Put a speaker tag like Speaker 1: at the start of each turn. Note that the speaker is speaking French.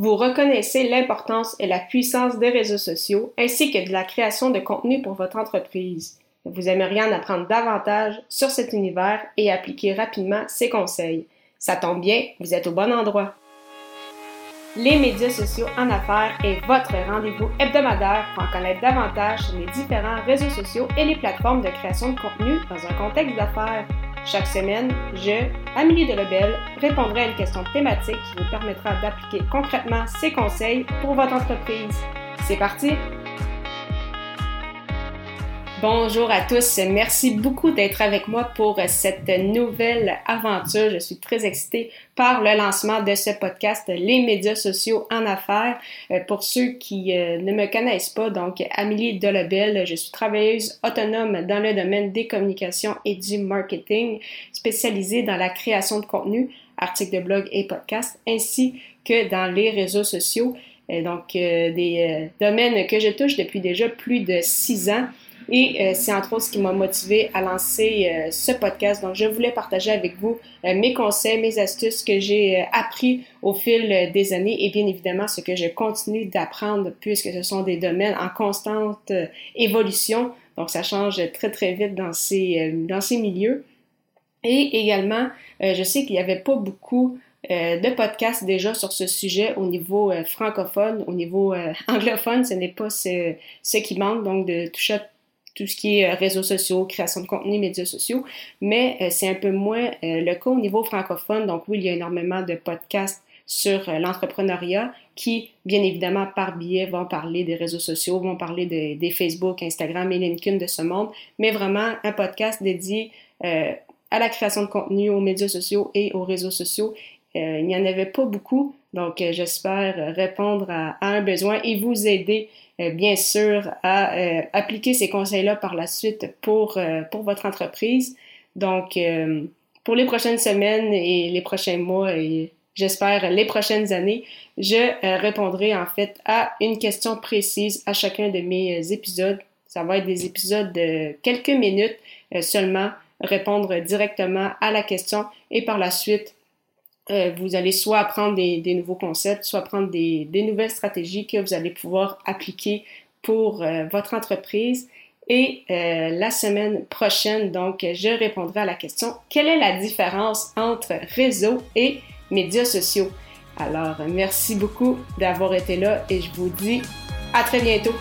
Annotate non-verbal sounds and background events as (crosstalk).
Speaker 1: Vous reconnaissez l'importance et la puissance des réseaux sociaux ainsi que de la création de contenu pour votre entreprise. Vous aimeriez en apprendre davantage sur cet univers et appliquer rapidement ces conseils. Ça tombe bien, vous êtes au bon endroit. Les médias sociaux en affaires est votre rendez-vous hebdomadaire pour en connaître davantage sur les différents réseaux sociaux et les plateformes de création de contenu dans un contexte d'affaires. Chaque semaine, je, Amélie Delebel, répondrai à une question thématique qui vous permettra d'appliquer concrètement ces conseils pour votre entreprise. C'est parti! Bonjour à tous, merci beaucoup d'être avec moi pour cette nouvelle aventure. Je suis très excitée par le lancement de ce podcast Les médias sociaux en affaires. Euh, pour ceux qui euh, ne me connaissent pas, donc Amélie Delobel, je suis travailleuse autonome dans le domaine des communications et du marketing, spécialisée dans la création de contenu, articles de blog et podcasts, ainsi que dans les réseaux sociaux. Euh, donc, des domaines que je touche depuis déjà plus de six ans. Et euh, c'est entre autres ce qui m'a motivé à lancer euh, ce podcast. Donc, je voulais partager avec vous euh, mes conseils, mes astuces que j'ai appris au fil des années et bien évidemment ce que je continue d'apprendre puisque ce sont des domaines en constante évolution. Donc, ça change très, très vite dans ces, dans ces milieux. Et également, je sais qu'il n'y avait pas beaucoup de podcasts déjà sur ce sujet au niveau francophone, au niveau (laughs) anglophone, ce n'est pas ce, ce, qui manque, donc de toucher tout ce qui est euh, réseaux sociaux, création de contenu, médias sociaux, mais euh, c'est un peu moins euh, le cas au niveau francophone. Donc oui, il y a énormément de podcasts sur l'entrepreneuriat qui, bien évidemment, par biais, vont parler des réseaux sociaux, vont parler des Facebook, Instagram et LinkedIn de ce monde, mais vraiment un podcast dédié à la création de contenu, aux médias sociaux et aux réseaux sociaux. Il n'y en avait pas beaucoup, donc j'espère répondre à, un besoin et vous aider euh, bien sûr, à euh, appliquer ces conseils-là par la suite pour, euh, pour votre entreprise. Donc, pour les prochaines semaines et les prochains mois et j'espère les prochaines années, je répondrai en fait à une question précise à chacun de mes épisodes. Ça va être des épisodes de quelques minutes seulement, répondre directement à la question et par la suite euh, vous allez soit apprendre des, nouveaux concepts, soit apprendre des, nouvelles stratégies que vous allez pouvoir appliquer pour euh, votre entreprise. Et euh, la semaine prochaine, donc, je répondrai à la question quelle est la différence entre réseau et médias sociaux? Alors, merci beaucoup d'avoir été là et je vous dis à très bientôt.